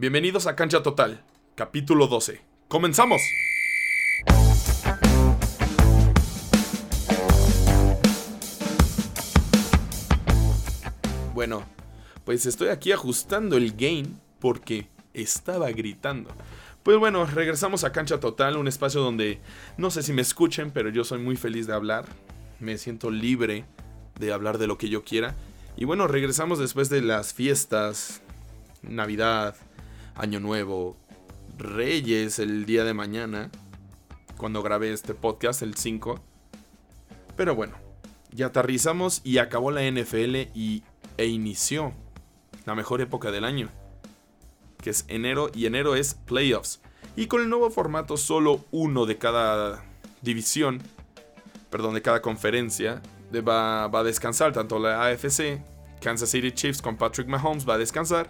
Bienvenidos a Cancha Total, capítulo 12. ¡Comenzamos! Bueno, pues estoy aquí ajustando el gain porque estaba gritando. Pues bueno, regresamos a Cancha Total, un espacio donde no sé si me escuchen, pero yo soy muy feliz de hablar. Me siento libre de hablar de lo que yo quiera. Y bueno, regresamos después de las fiestas, Navidad, Año Nuevo, Reyes el día de mañana, cuando grabé este podcast, el 5. Pero bueno, ya aterrizamos y acabó la NFL y, e inició la mejor época del año, que es enero, y enero es playoffs. Y con el nuevo formato, solo uno de cada división, perdón, de cada conferencia, va, va a descansar, tanto la AFC, Kansas City Chiefs con Patrick Mahomes va a descansar,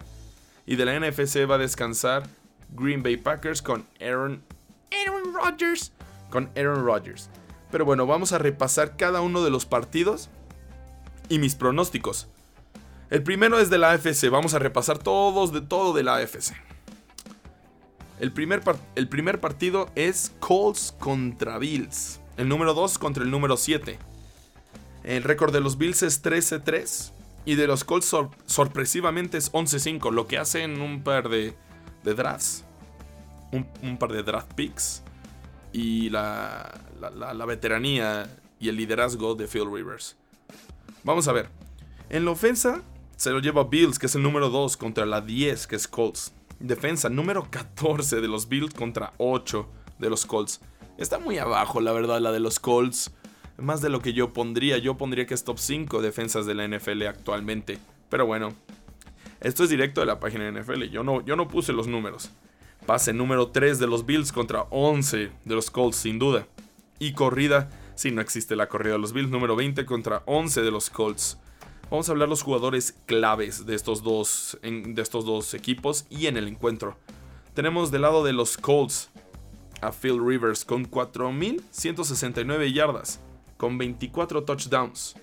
y de la NFC va a descansar Green Bay Packers con Aaron, Aaron Rodgers. Con Aaron Rodgers. Pero bueno, vamos a repasar cada uno de los partidos y mis pronósticos. El primero es de la AFC. Vamos a repasar todos de todo de la AFC. El primer, el primer partido es Colts contra Bills. El número 2 contra el número 7. El récord de los Bills es 13-3. Y de los Colts sorpresivamente es 11-5. Lo que hacen un par de, de drafts. Un, par de draft picks. Y la, la, la, la veteranía y el liderazgo de Phil Rivers. Vamos a ver. En la ofensa se lo lleva Bills, que es el número 2, contra la 10, que es Colts. Defensa número 14 de los Bills contra 8 de los Colts. Está muy abajo, la verdad, la de los Colts. Más de lo que yo pondría. Yo pondría que es top 5 defensas de la NFL actualmente. Pero bueno, esto es directo de la página de NFL. Yo no, yo no puse los números. Pase número 3 de los Bills contra 11 de los Colts, sin duda. Y corrida, si no existe la corrida de los Bills, número 20 contra 11 de los Colts. Vamos a hablar los jugadores claves de estos dos, de estos dos equipos y en el encuentro. Tenemos del lado de los Colts a Phil Rivers con 4.169 yardas, con 24 touchdowns.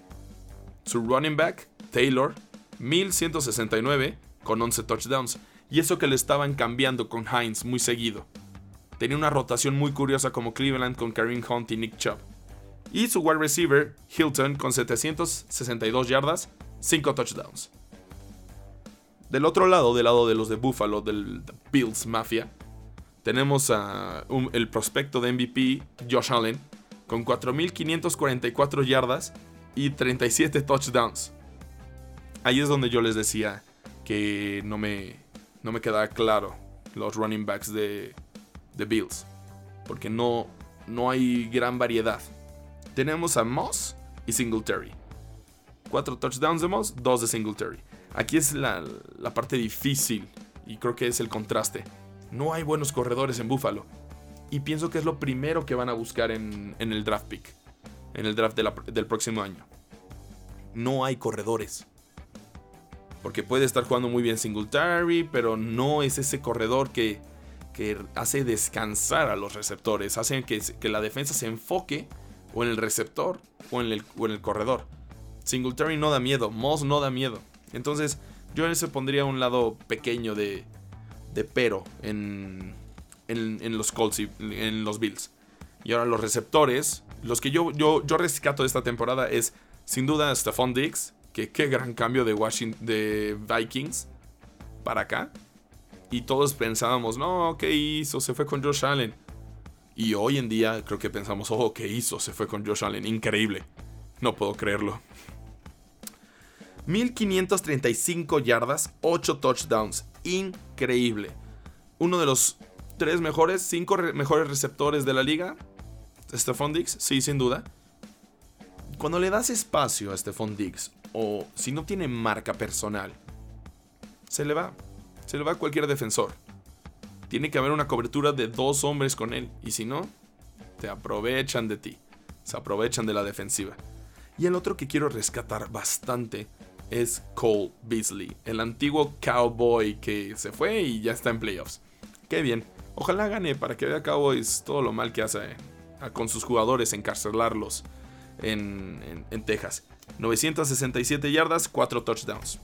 Su running back, Taylor, 1.169 con 11 touchdowns. Y eso que le estaban cambiando con Hines muy seguido. Tenía una rotación muy curiosa como Cleveland con Kareem Hunt y Nick Chubb. Y su wide receiver, Hilton, con 762 yardas, 5 touchdowns. Del otro lado, del lado de los de Buffalo, del Bills Mafia, tenemos a el prospecto de MVP, Josh Allen, con 4.544 yardas y 37 touchdowns. Ahí es donde yo les decía que no me, no me quedaba claro los running backs de, de Bills. Porque no, no hay gran variedad. Tenemos a Moss y Singletary. Cuatro touchdowns de Moss, dos de Singletary. Aquí es la, la, parte difícil y creo que es el contraste. No hay buenos corredores en Buffalo. Y pienso que es lo primero que van a buscar en, en el draft pick. En el draft del próximo año. No hay corredores. Porque puede estar jugando muy bien Singletary, pero no es ese corredor que, que hace descansar a los receptores. Hace que, que la defensa se enfoque o en el receptor o en el, o en el corredor. Singletary no da miedo, Moss no da miedo. Entonces, yo en ese pondría un lado pequeño de, de pero en, en, los Colts y en los Bills. Y ahora los receptores, los que yo, yo, yo rescato de esta temporada es sin duda Stephon Diggs, que qué gran cambio de, Washington, de Vikings para acá. Y todos pensábamos, no, ¿qué hizo? Se fue con Josh Allen. Y hoy en día creo que pensamos, oh, ¿qué hizo? Se fue con Josh Allen. Increíble. No puedo creerlo. 1535 yardas, 8 touchdowns. Increíble. Uno de los tres mejores, cinco re mejores receptores de la liga. Stephon Diggs, sí, sin duda. Cuando le das espacio a Stephon Diggs, o si no tiene marca personal, se le va. Se le va a cualquier defensor. Tiene que haber una cobertura de dos hombres con él. Y si no, te aprovechan de ti. Se aprovechan de la defensiva. Y el otro que quiero rescatar bastante es Cole Beasley, el antiguo cowboy que se fue y ya está en playoffs. Qué bien. Ojalá gane para que vea Cowboys todo lo mal que hace eh, con sus jugadores, encarcelarlos en, Texas. 967 yardas, 4 touchdowns.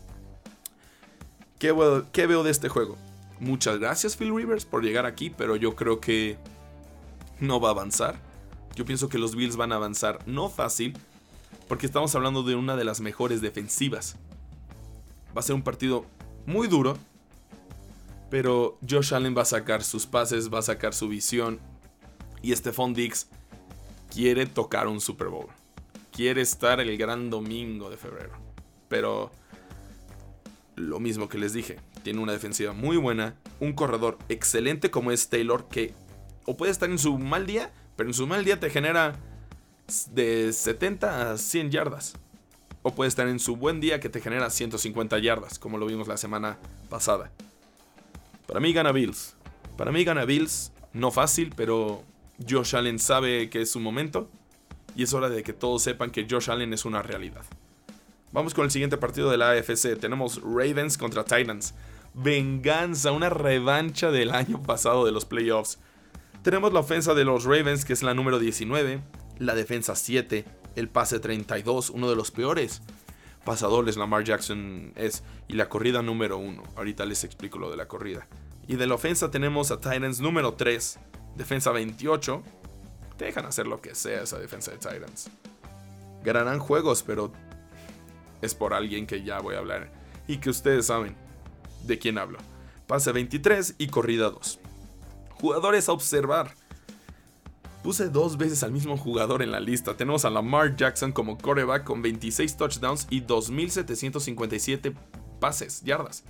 ¿Qué veo, ¿Qué veo de este juego? Muchas gracias Phil Rivers por llegar aquí, pero yo creo que no va a avanzar. Yo pienso que los Bills van a avanzar no fácil, porque estamos hablando de una de las mejores defensivas. Va a ser un partido muy duro, pero Josh Allen va a sacar sus pases, va a sacar su visión, y Stephon Diggs quiere tocar un Super Bowl. Quiere estar el gran domingo de febrero. Pero lo mismo que les dije, tiene una defensiva muy buena, un corredor excelente como es Taylor, que o puede estar en su mal día, pero en su mal día te genera de 70 a 100 yardas. O puede estar en su buen día que te genera 150 yardas, como lo vimos la semana pasada. Para mí gana Bills. Para mí gana Bills, no fácil, pero Josh Allen sabe que es su momento. Y es hora de que todos sepan que Josh Allen es una realidad. Vamos con el siguiente partido de la AFC. Tenemos Ravens contra Titans. Venganza, una revancha del año pasado de los playoffs. Tenemos la ofensa de los Ravens, que es la número 19, la defensa 7, el pase 32, uno de los peores pasadores Lamar Jackson es, y la corrida número 1. Ahorita les explico lo de la corrida. Y de la ofensa tenemos a Titans número 3, defensa 28. Dejan hacer lo que sea esa defensa de Titans. Ganarán juegos, pero es por alguien que ya voy a hablar y que ustedes saben de quién hablo. Pase 23 y corrida 2. Jugadores a observar. Puse dos veces al mismo jugador en la lista. Tenemos a Lamar Jackson como coreback con 26 touchdowns y 2.757 pases, yardas.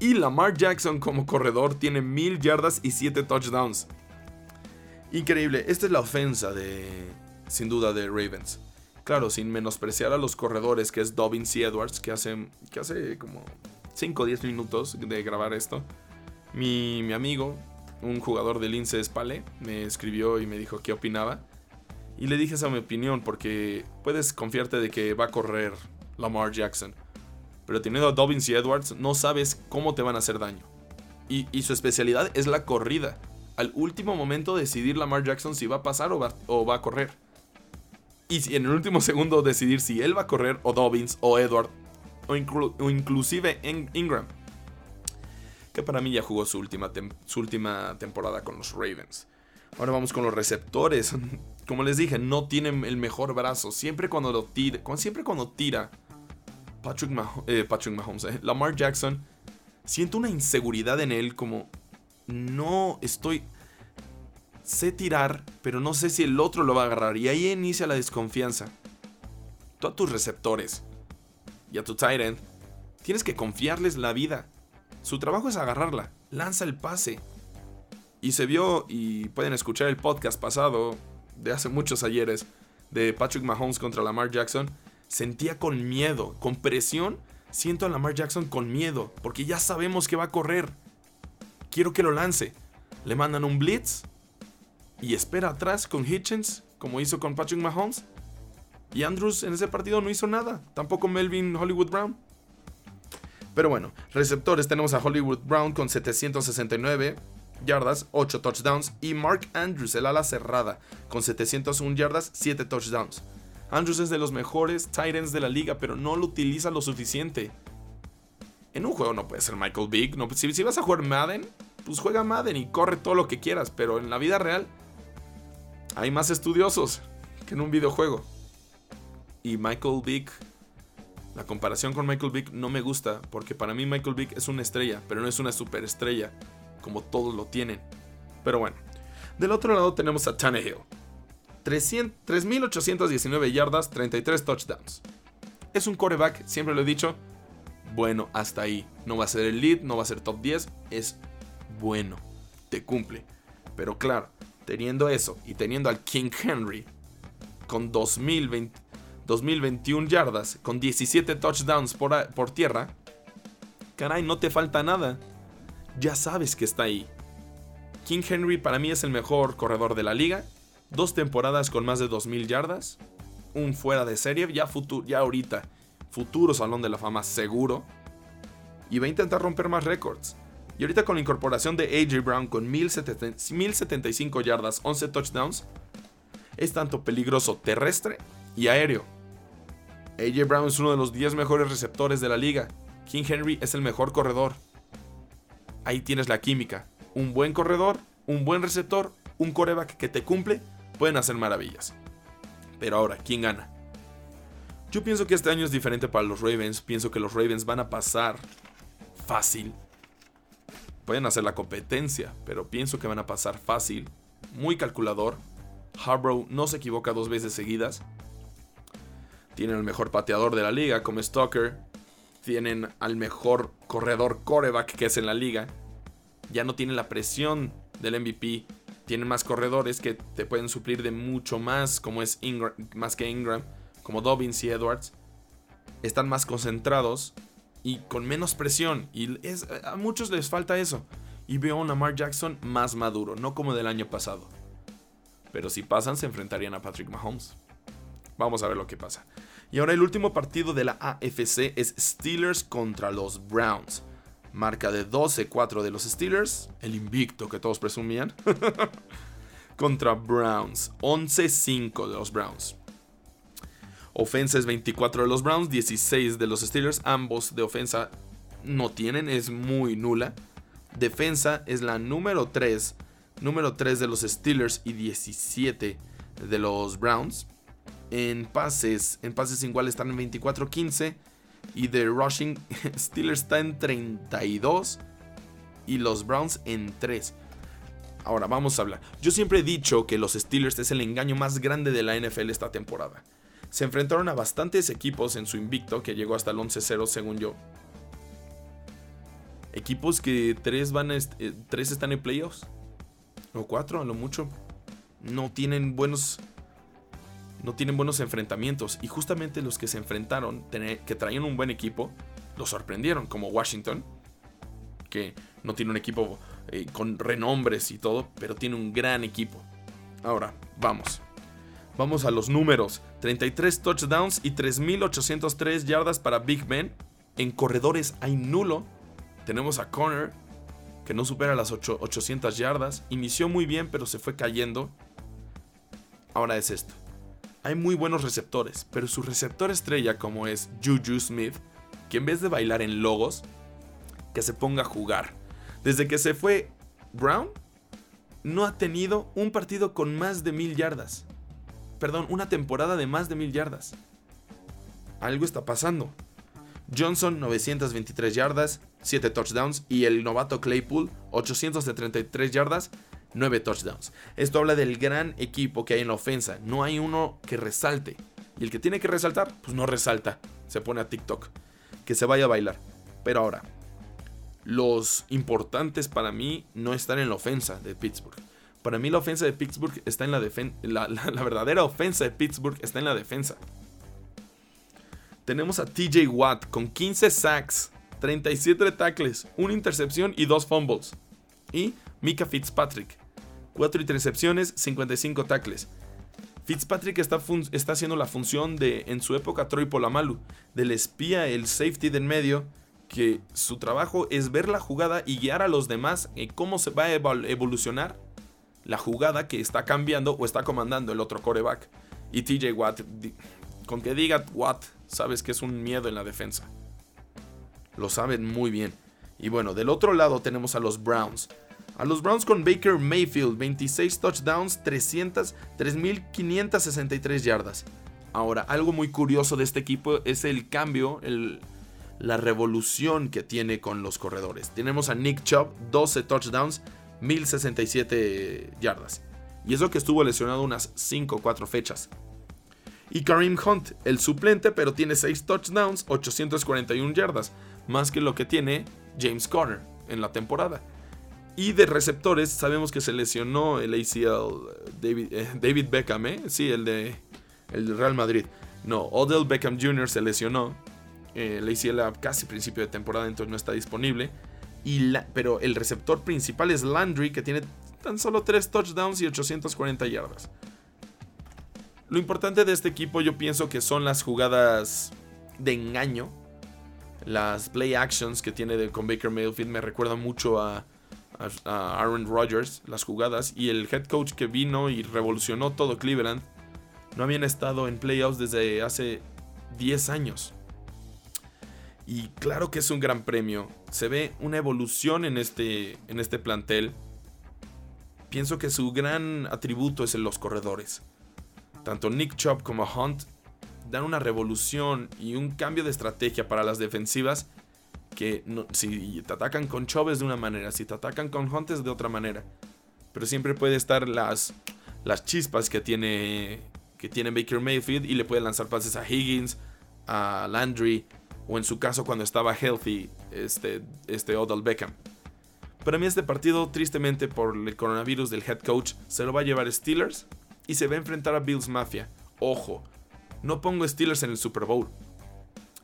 Y Lamar Jackson como corredor tiene 1000 yardas y 7 touchdowns. Increíble, esta es la ofensa de, sin duda, de Ravens. Claro, sin menospreciar a los corredores que es Dobbins y Edwards, que hace, que hace como 5 o 10 minutos de grabar esto. Mi, mi amigo, un jugador del Lince Spale, me escribió y me dijo qué opinaba. Y le dije esa mi opinión porque puedes confiarte de que va a correr Lamar Jackson. Pero teniendo a Dobbins y Edwards, no sabes cómo te van a hacer daño. Y, su especialidad es la corrida. Al último momento decidir Lamar Jackson si va a pasar o va, a correr. Y en el último segundo decidir si él va a correr o Dobbins o Edward o inclusive Ingram que para mí ya jugó su última, su última temporada con los Ravens. Ahora vamos con los receptores. Como les dije, no tienen el mejor brazo. Siempre cuando lo tira, siempre cuando tira Patrick, eh, Mahomes, eh, Lamar Jackson, siento una inseguridad en él como no estoy sé tirar, pero no sé si el otro lo va a agarrar y ahí inicia la desconfianza. Tú a tus receptores y a tu tight tienes que confiarles la vida. Su trabajo es agarrarla, lanza el pase. Y se vio, y pueden escuchar el podcast pasado, de hace muchos ayeres, de Patrick Mahomes contra Lamar Jackson, sentía con miedo, con presión, siento a Lamar Jackson con miedo, porque ya sabemos que va a correr. Quiero que lo lance. Le mandan un blitz y espera atrás con Hitchens, como hizo con Patrick Mahomes. Y Andrews en ese partido no hizo nada, tampoco Melvin Hollywood Brown. Pero bueno, receptores tenemos a Hollywood Brown con 769 yardas, 8 touchdowns. Y Mark Andrews, el ala cerrada, con 701 yardas, 7 touchdowns. Andrews es de los mejores tight ends de la liga, pero no lo utiliza lo suficiente. En un juego no puede ser Michael Vick. No, si, si vas a jugar Madden, pues juega Madden y corre todo lo que quieras. Pero en la vida real hay más estudiosos que en un videojuego. Y Michael Vick la comparación con Michael Vick no me gusta porque para mí Michael Vick es una estrella, pero no es una superestrella como todos lo tienen. Pero bueno, del otro lado tenemos a Tannehill. 3.819 yardas, 33 touchdowns. Es un coreback, siempre lo he dicho. Bueno, hasta ahí. No va a ser el lead, no va a ser top 10. Es bueno. Te cumple. Pero claro, teniendo eso y teniendo al King Henry con 2020, 2021 yardas con 17 touchdowns por, por tierra, caray, no te falta nada. Ya sabes que está ahí. King Henry para mí es el mejor corredor de la liga. Dos temporadas con más de 2.000 yardas. Un fuera de serie, ya, futuro, ya ahorita. Futuro Salón de la Fama seguro. Y va a intentar romper más récords. Y ahorita con la incorporación de AJ Brown con 1075 yardas, 11 touchdowns, es tanto peligroso terrestre y aéreo. AJ Brown es uno de los 10 mejores receptores de la liga. King Henry es el mejor corredor. ahí tienes la química. Un buen corredor, un buen receptor, un coreback que te cumple, pueden hacer maravillas. Pero ahora, ¿quién gana? Yo pienso que este año es diferente para los Ravens. Pienso que los Ravens van a pasar fácil. Pueden hacer la competencia, pero pienso que van a pasar fácil. Muy calculador. Harbaugh no se equivoca dos veces seguidas. Tienen el mejor pateador de la liga, como Stalker. Tienen al mejor corredor coreback que es en la liga. Ya no tienen la presión del MVP. Tienen más corredores que te pueden suplir de mucho más, como es Ingram, más que Ingram, como Dobbins y Edwards. Están más concentrados y con menos presión. Y a muchos les falta eso. Y veo a Lamar Jackson más maduro, no como del año pasado. Pero si pasan, se enfrentarían a Patrick Mahomes. Vamos a ver lo que pasa. Y ahora el último partido de la AFC es Steelers contra los Browns. Marca de 12-4 de los Steelers, el invicto que todos presumían. contra Browns, 11-5 de los Browns. Ofensa es 24 de los Browns, 16 de los Steelers. Ambos de ofensa no tienen, es muy nula. Defensa es la número 3. Número 3 de los Steelers y 17 de los Browns. En pases, en pases iguales están en 24-15. Y de rushing, Steelers está en 32. Y los Browns en 3. Ahora vamos a hablar. Yo siempre he dicho que los Steelers es el engaño más grande de la NFL esta temporada. Se enfrentaron a bastantes equipos en su invicto, que llegó hasta el 11-0 según yo. Equipos que tres, van eh, tres están en playoffs. O cuatro, a lo mucho. No tienen buenos no tienen buenos enfrentamientos. Y justamente los que se enfrentaron, que traían un buen equipo, los sorprendieron, como Washington, que no tiene un equipo eh, con renombres y todo, pero tiene un gran equipo. Ahora, vamos. Vamos a los números. 33 touchdowns y 3.803 yardas para Big Ben. En corredores hay nulo. Tenemos a Connor, que no supera las 800 yardas. Inició muy bien, pero se fue cayendo. Ahora es esto hay muy buenos receptores, pero su receptor estrella como es Juju Smith, que en vez de bailar en logos, que se ponga a jugar. Desde que se fue Brown, no ha tenido un partido con más de mil yardas. Perdón, una temporada de más de mil yardas. Algo está pasando. Johnson 923 yardas, 7 touchdowns y el novato Claypool 833 yardas, 9 touchdowns. Esto habla del gran equipo que hay en la ofensa. No hay uno que resalte. Y el que tiene que resaltar, pues no resalta. Se pone a TikTok. Que se vaya a bailar. Pero ahora, los importantes para mí no están en la ofensa de Pittsburgh. Para mí la ofensa de Pittsburgh está en la defensa. La, verdadera ofensa de Pittsburgh está en la defensa. Tenemos a TJ Watt con 15 sacks, 37 tackles, una intercepción y dos fumbles. Y Mika Fitzpatrick, 4 intercepciones, 55 tackles. Fitzpatrick está, está, haciendo la función de, en su época, Troy Polamalu, del espía, el safety del medio, que su trabajo es ver la jugada y guiar a los demás en cómo se va a evolucionar la jugada que está cambiando o está comandando el otro coreback. Y TJ Watt, con que diga Watt, sabes que es un miedo en la defensa. Lo saben muy bien. Y bueno, del otro lado tenemos a los Browns. A los Browns con Baker Mayfield, 26 touchdowns, 300, 3.563 yardas. Ahora, algo muy curioso de este equipo es el cambio, la revolución que tiene con los corredores. Tenemos a Nick Chubb, 12 touchdowns, 1067 yardas. Y eso que estuvo lesionado unas 5 o 4 fechas. Y Kareem Hunt, el suplente, pero tiene 6 touchdowns, 841 yardas, más que lo que tiene James Conner en la temporada. Y de receptores, sabemos que se lesionó el ACL David, eh, David Beckham, ¿eh? Sí, el de el Real Madrid. No, Odell Beckham Jr. se lesionó. Eh, el ACL a casi principio de temporada, entonces no está disponible. Y pero el receptor principal es Landry, que tiene tan solo 3 touchdowns y 840 yardas. Lo importante de este equipo yo pienso que son las jugadas de engaño. Las play actions que tiene con Baker Mayfield me recuerdan mucho a a, Aaron Rodgers las jugadas y el head coach que vino y revolucionó todo Cleveland no habían estado en playoffs desde hace 10 años. Y claro que es un gran premio. Se ve una evolución en este, en este plantel. Pienso que su gran atributo es en los corredores. Tanto Nick Chubb como Hunt dan una revolución y un cambio de estrategia para las defensivas que si te atacan con Chubb es de una manera, si te atacan con Hunt es de otra manera. Pero siempre puede estar las, las chispas que tiene, que tiene Baker Mayfield y le puede lanzar pases a Higgins, a Landry o en su caso cuando estaba healthy este, este Odell Beckham. Para mí este partido, tristemente por el coronavirus del head coach, se lo va a llevar Steelers y se va a enfrentar a Bills Mafia. Ojo, no pongo Steelers en el Super Bowl.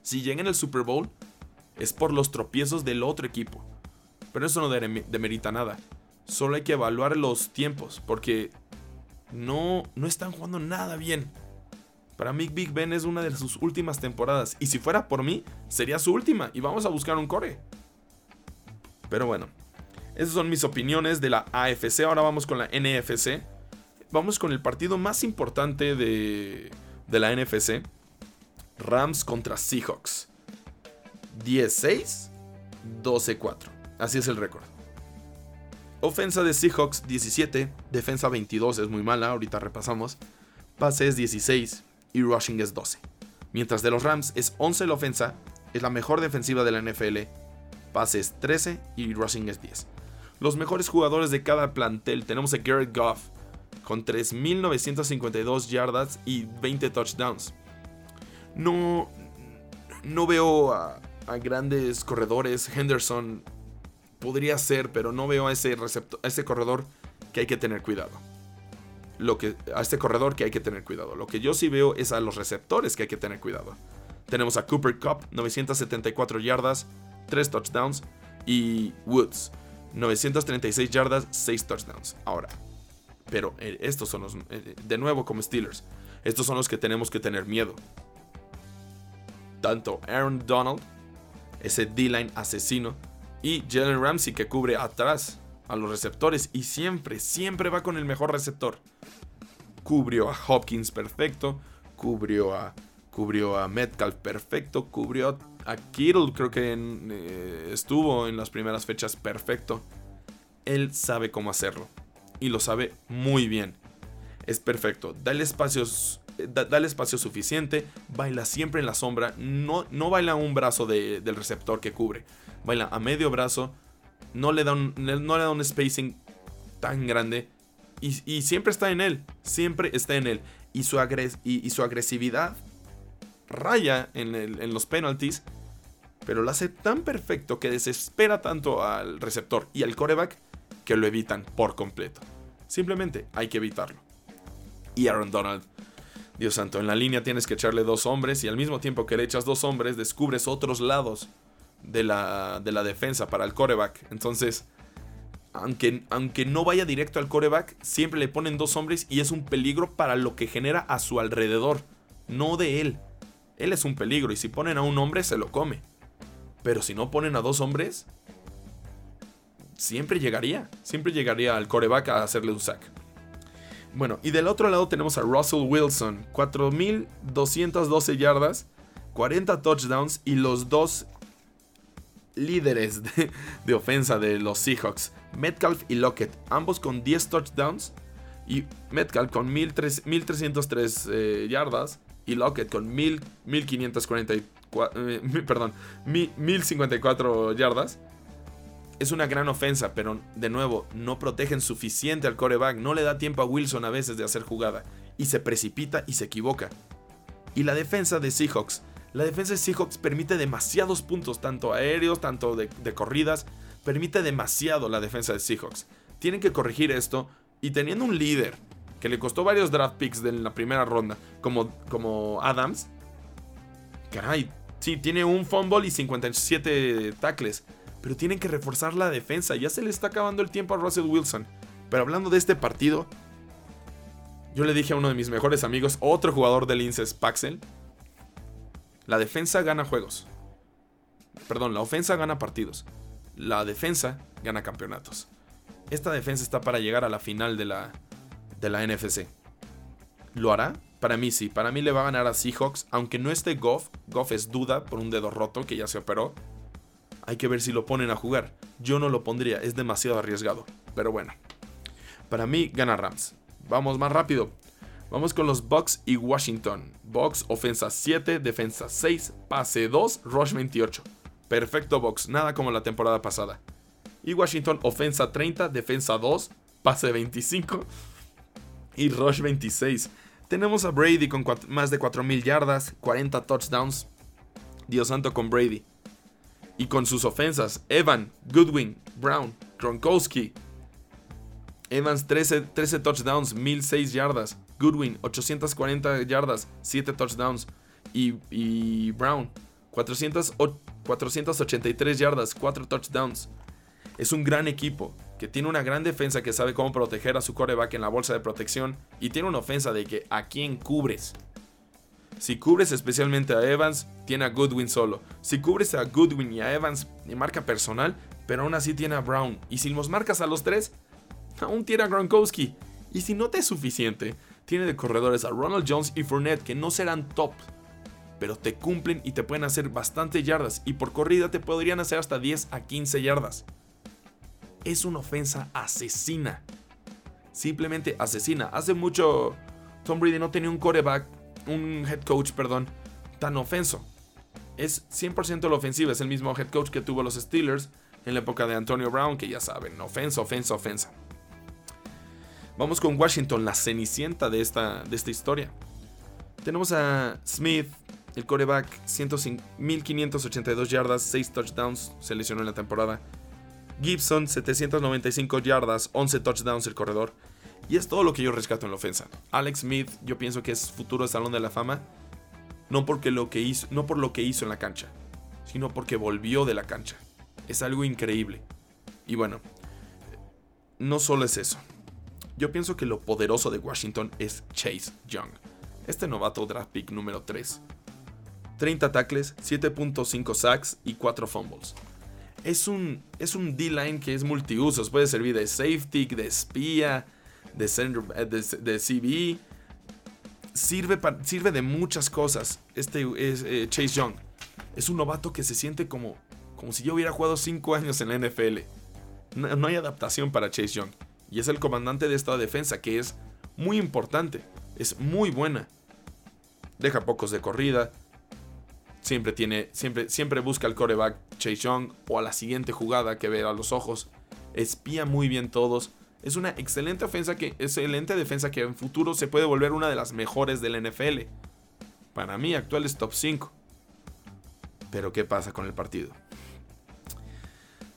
Si llega en el Super Bowl, es por los tropiezos del otro equipo. Pero eso no demerita nada. Solo hay que evaluar los tiempos, porque no, no están jugando nada bien. Para mí Big Ben es una de sus últimas temporadas. Y si fuera por mí, sería su última. Y vamos a buscar un core. Pero bueno, esas son mis opiniones de la AFC. Ahora vamos con la NFC. Vamos con el partido más importante de, de la NFC. Rams contra Seahawks. 16, 12-4. Así es el récord. Ofensa de Seahawks 17, defensa 22 es muy mala, ahorita repasamos. Pases 16 y rushing es 12. Mientras de los Rams es 11 la ofensa, es la mejor defensiva de la NFL. Pases 13 y rushing es 10. Los mejores jugadores de cada plantel tenemos a Garrett Goff con 3.952 yardas y 20 touchdowns. No, no veo a, a grandes corredores. Henderson podría ser, pero no veo a ese, a ese corredor que hay que tener cuidado. Lo que, a este corredor que hay que tener cuidado. Lo que yo sí veo es a los receptores que hay que tener cuidado. Tenemos a Cooper Cup, 974 yardas, 3 touchdowns. Y Woods, 936 yardas, 6 touchdowns. Ahora, pero eh, estos son los, eh, de nuevo como Steelers, estos son los que tenemos que tener miedo. Tanto Aaron Donald, ese D-line asesino, y Jalen Ramsey que cubre atrás a los receptores y siempre, siempre va con el mejor receptor. Cubrió a Hopkins perfecto, cubrió a, cubrió a Metcalf perfecto, cubrió a Kittle, creo que eh, estuvo en las primeras fechas perfecto. Él sabe cómo hacerlo y lo sabe muy bien. Es perfecto, dale espacios dale espacio suficiente, baila siempre en la sombra, no, no baila un brazo del receptor que cubre, baila a medio brazo, no le da un, no le da un spacing tan grande y, siempre está en él, siempre está en él. Y su, y, su agresividad raya en, en los penalties, pero lo hace tan perfecto que desespera tanto al receptor y al coreback que lo evitan por completo. Simplemente hay que evitarlo. Y Aaron Donald Dios santo, en la línea tienes que echarle dos hombres y al mismo tiempo que le echas dos hombres descubres otros lados de la, de la defensa para el coreback. Entonces, aunque, aunque no vaya directo al coreback, siempre le ponen dos hombres y es un peligro para lo que genera a su alrededor, no de él. Él es un peligro y si ponen a un hombre se lo come. Pero si no ponen a dos hombres, siempre llegaría, siempre llegaría al coreback a hacerle un sack. Bueno, y del otro lado tenemos a Russell Wilson, 4.212 yardas, 40 touchdowns y los dos líderes de, ofensa de los Seahawks, Metcalf y Lockett, ambos con 10 touchdowns y Metcalf con 1.303 eh, yardas y Lockett con 1.544, eh, perdón, 1.054 yardas es una gran ofensa, pero de nuevo, no protegen suficiente al coreback, no le da tiempo a Wilson a veces de hacer jugada, y se precipita y se equivoca. Y la defensa de Seahawks, la defensa de Seahawks permite demasiados puntos, tanto aéreos, tanto de, corridas, permite demasiado la defensa de Seahawks. Tienen que corregir esto, y teniendo un líder que le costó varios draft picks en la primera ronda, como, como Adams, caray, sí, tiene un fumble y 57 tackles pero tienen que reforzar la defensa. Ya se le está acabando el tiempo a Russell Wilson. Pero hablando de este partido, yo le dije a uno de mis mejores amigos, otro jugador del Linces, Paxel, la defensa gana juegos. Perdón, la ofensa gana partidos. La defensa gana campeonatos. Esta defensa está para llegar a la final de la, de la NFC. ¿Lo hará? Para mí sí, para mí le va a ganar a Seahawks, aunque no esté Goff. Goff es duda por un dedo roto que ya se operó. Hay que ver si lo ponen a jugar. Yo no lo pondría, es demasiado arriesgado. Pero bueno. Para mí gana Rams. Vamos más rápido. Vamos con los Bucks y Washington. Bucks, ofensa 7, defensa 6, pase 2, rush 28. Perfecto Bucks, nada como la temporada pasada. Y Washington, ofensa 30, defensa 2, pase 25 y rush 26. Tenemos a Brady con más de 4.000 yardas, 40 touchdowns. Dios santo con Brady. Y con sus ofensas, Evan, Goodwin, Brown, Gronkowski. Evans 13, 13 touchdowns, 1006 yardas. Goodwin 840 yardas, 7 touchdowns. Y, y Brown 400, 483 yardas, 4 touchdowns. Es un gran equipo que tiene una gran defensa que sabe cómo proteger a su coreback en la bolsa de protección y tiene una ofensa de que a quién cubres. Si cubres especialmente a Evans, tiene a Goodwin solo. Si cubres a Goodwin y a Evans en marca personal, pero aún así tiene a Brown. Y si los marcas a los tres, aún tiene a Gronkowski. Y si no te es suficiente, tiene de corredores a Ronald Jones y Fournette que no serán top, pero te cumplen y te pueden hacer bastante yardas y por corrida te podrían hacer hasta 10 a 15 yardas. Es una ofensa asesina. Simplemente asesina. Hace mucho Tom Brady no tenía un coreback, un head coach, perdón, tan ofenso. Es 100% la ofensiva, es el mismo head coach que tuvo los Steelers en la época de Antonio Brown, que ya saben, ofensa, ofensa, ofensa. Vamos con Washington, la cenicienta de esta, de esta historia. Tenemos a Smith, el coreback, 1582 yardas, 6 touchdowns, se lesionó en la temporada. Gibson, 795 yardas, 11 touchdowns el corredor. Y es todo lo que yo rescato en la ofensa. Alex Smith, yo pienso que es futuro Salón de la Fama. No, porque lo que hizo, no por lo que hizo en la cancha, sino porque volvió de la cancha. Es algo increíble. Y bueno, no solo es eso. Yo pienso que lo poderoso de Washington es Chase Young, este novato draft pick número 3. 30 tackles, 7.5 sacks y 4 fumbles. Es un, es un D-line que es multiusos, puede servir de safety, de espía, de, eh, de, CB. Sirve, sirve de muchas cosas. Este es eh, Chase Young. Es un novato que se siente como, como si yo hubiera jugado 5 años en la NFL. no hay adaptación para Chase Young y es el comandante de esta defensa que es muy importante, es muy buena. Deja pocos de corrida. Siempre tiene siempre siempre busca al coreback Chase Young o a la siguiente jugada que ve a los ojos. Espía muy bien todos. Es una excelente ofensa que excelente defensa que en futuro se puede volver una de las mejores del NFL. Para mí actual es top 5. Pero ¿qué pasa con el partido?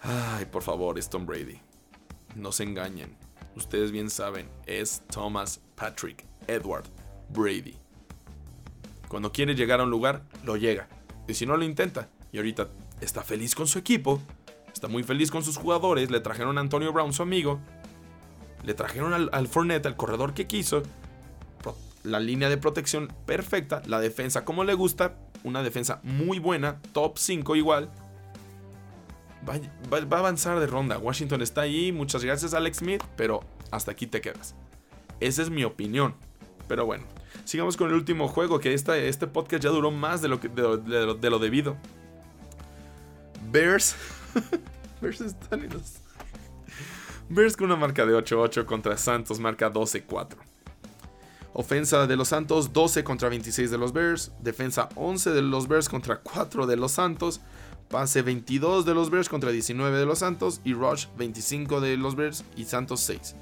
Ay, por favor, es Tom Brady no se engañen. Ustedes bien saben, es Thomas Patrick Edward Brady. Cuando quiere llegar a un lugar, lo llega. Y si no lo intenta, y ahorita está feliz con su equipo, está muy feliz con sus jugadores, le trajeron a Antonio Brown, su amigo, le trajeron al, al Fournette, al corredor que quiso, la línea de protección perfecta, la defensa como le gusta, una defensa muy buena, top 5 igual, va, a avanzar de ronda. Washington está ahí, muchas gracias Alex Smith, pero hasta aquí te quedas. Esa es mi opinión. Pero bueno, sigamos con el último juego, que este podcast ya duró más de lo, de lo, debido. Bears. Bears están en los... Bears con una marca de 8-8 contra Santos, marca 12-4. Ofensa de los Santos 12 contra 26 de los Bears. Defensa 11 de los Bears contra 4 de los Santos. Pase 22 de los Bears contra 19 de los Santos y Rush 25 de los Bears y Santos 6.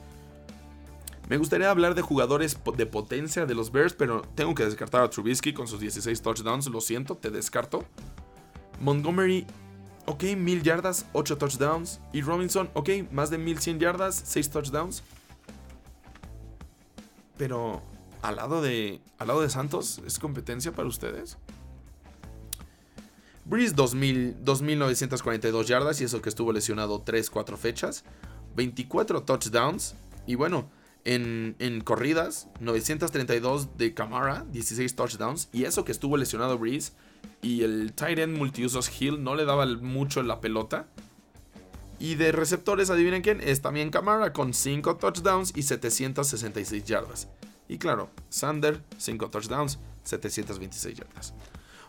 Me gustaría hablar de jugadores de potencia de los Bears, pero tengo que descartar a Trubisky con sus 16 touchdowns. Lo siento, te descarto. Montgomery, ok, 1000 yardas, 8 touchdowns. Y Robinson, ok, más de 1100 yardas, 6 touchdowns. Pero al lado de, al lado de Santos, ¿es competencia para ustedes? Breeze 2.942 yardas y eso que estuvo lesionado 3-4 fechas. 24 touchdowns. Y bueno, en, corridas, 932 de Camara, 16 touchdowns. Y eso que estuvo lesionado Breeze. Y el tight end multiusos Hill no le daba mucho la pelota. Y de receptores, adivinen quién, es también Camara con 5 touchdowns y 766 yardas. Y claro, Sander, 5 touchdowns, 726 yardas.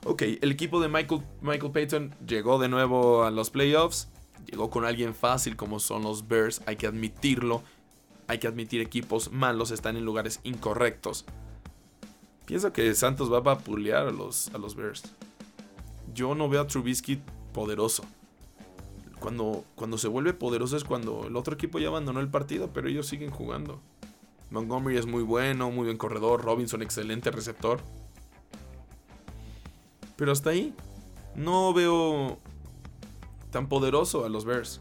Ok, el equipo de Michael, Michael Payton llegó de nuevo a los playoffs. Llegó con alguien fácil como son los Bears, hay que admitirlo. Hay que admitir equipos malos están en lugares incorrectos. Pienso que Santos va a vapulear a los, a los Bears. Yo no veo a Trubisky poderoso. Cuando, cuando se vuelve poderoso es cuando el otro equipo ya abandonó el partido, pero ellos siguen jugando. Montgomery es muy bueno, muy buen corredor. Robinson, excelente receptor. Pero hasta ahí, no veo tan poderoso a los Bears.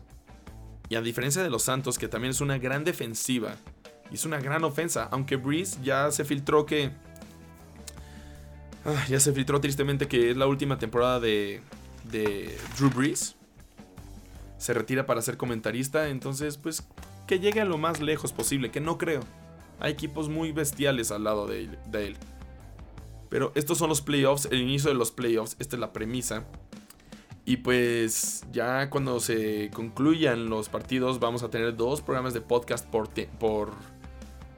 Y a diferencia de los Santos, que también es una gran defensiva y es una gran ofensa, aunque Breeze ya se filtró que. Ah, ya se filtró tristemente que es la última temporada de, Drew Brees. Se retira para ser comentarista, entonces, pues que llegue a lo más lejos posible, que no creo. Hay equipos muy bestiales al lado de él. Pero estos son los playoffs, el inicio de los playoffs, esta es la premisa. Y pues ya cuando se concluyan los partidos vamos a tener dos programas de podcast por,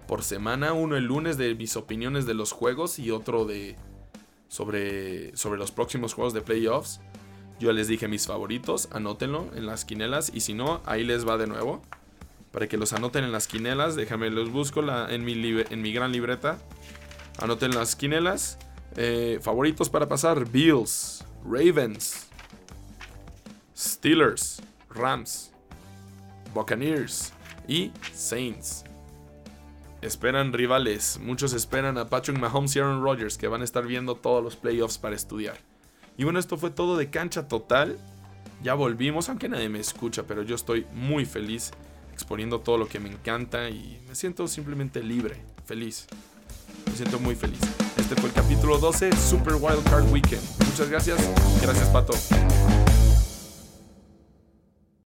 por semana. Uno el lunes de mis opiniones de los juegos y otro de sobre, sobre los próximos juegos de playoffs. Yo les dije mis favoritos, anótenlo en las quinelas y si no, ahí les va de nuevo para que los anoten en las quinelas. Déjame, los busco en, mi en mi gran libreta. Anoten las quinelas. Eh, favoritos para pasar: Bills, Ravens, Steelers, Rams, Buccaneers y Saints. Esperan rivales. Muchos esperan a Patrick Mahomes y Aaron Rodgers que van a estar viendo todos los playoffs para estudiar. Y bueno, esto fue todo de cancha total. Ya volvimos, aunque nadie me escucha, pero yo estoy muy feliz exponiendo todo lo que me encanta y me siento simplemente libre, feliz. Me siento muy feliz. Este fue el capítulo 12, Super Wild Card Weekend. Muchas gracias. Gracias, Pato.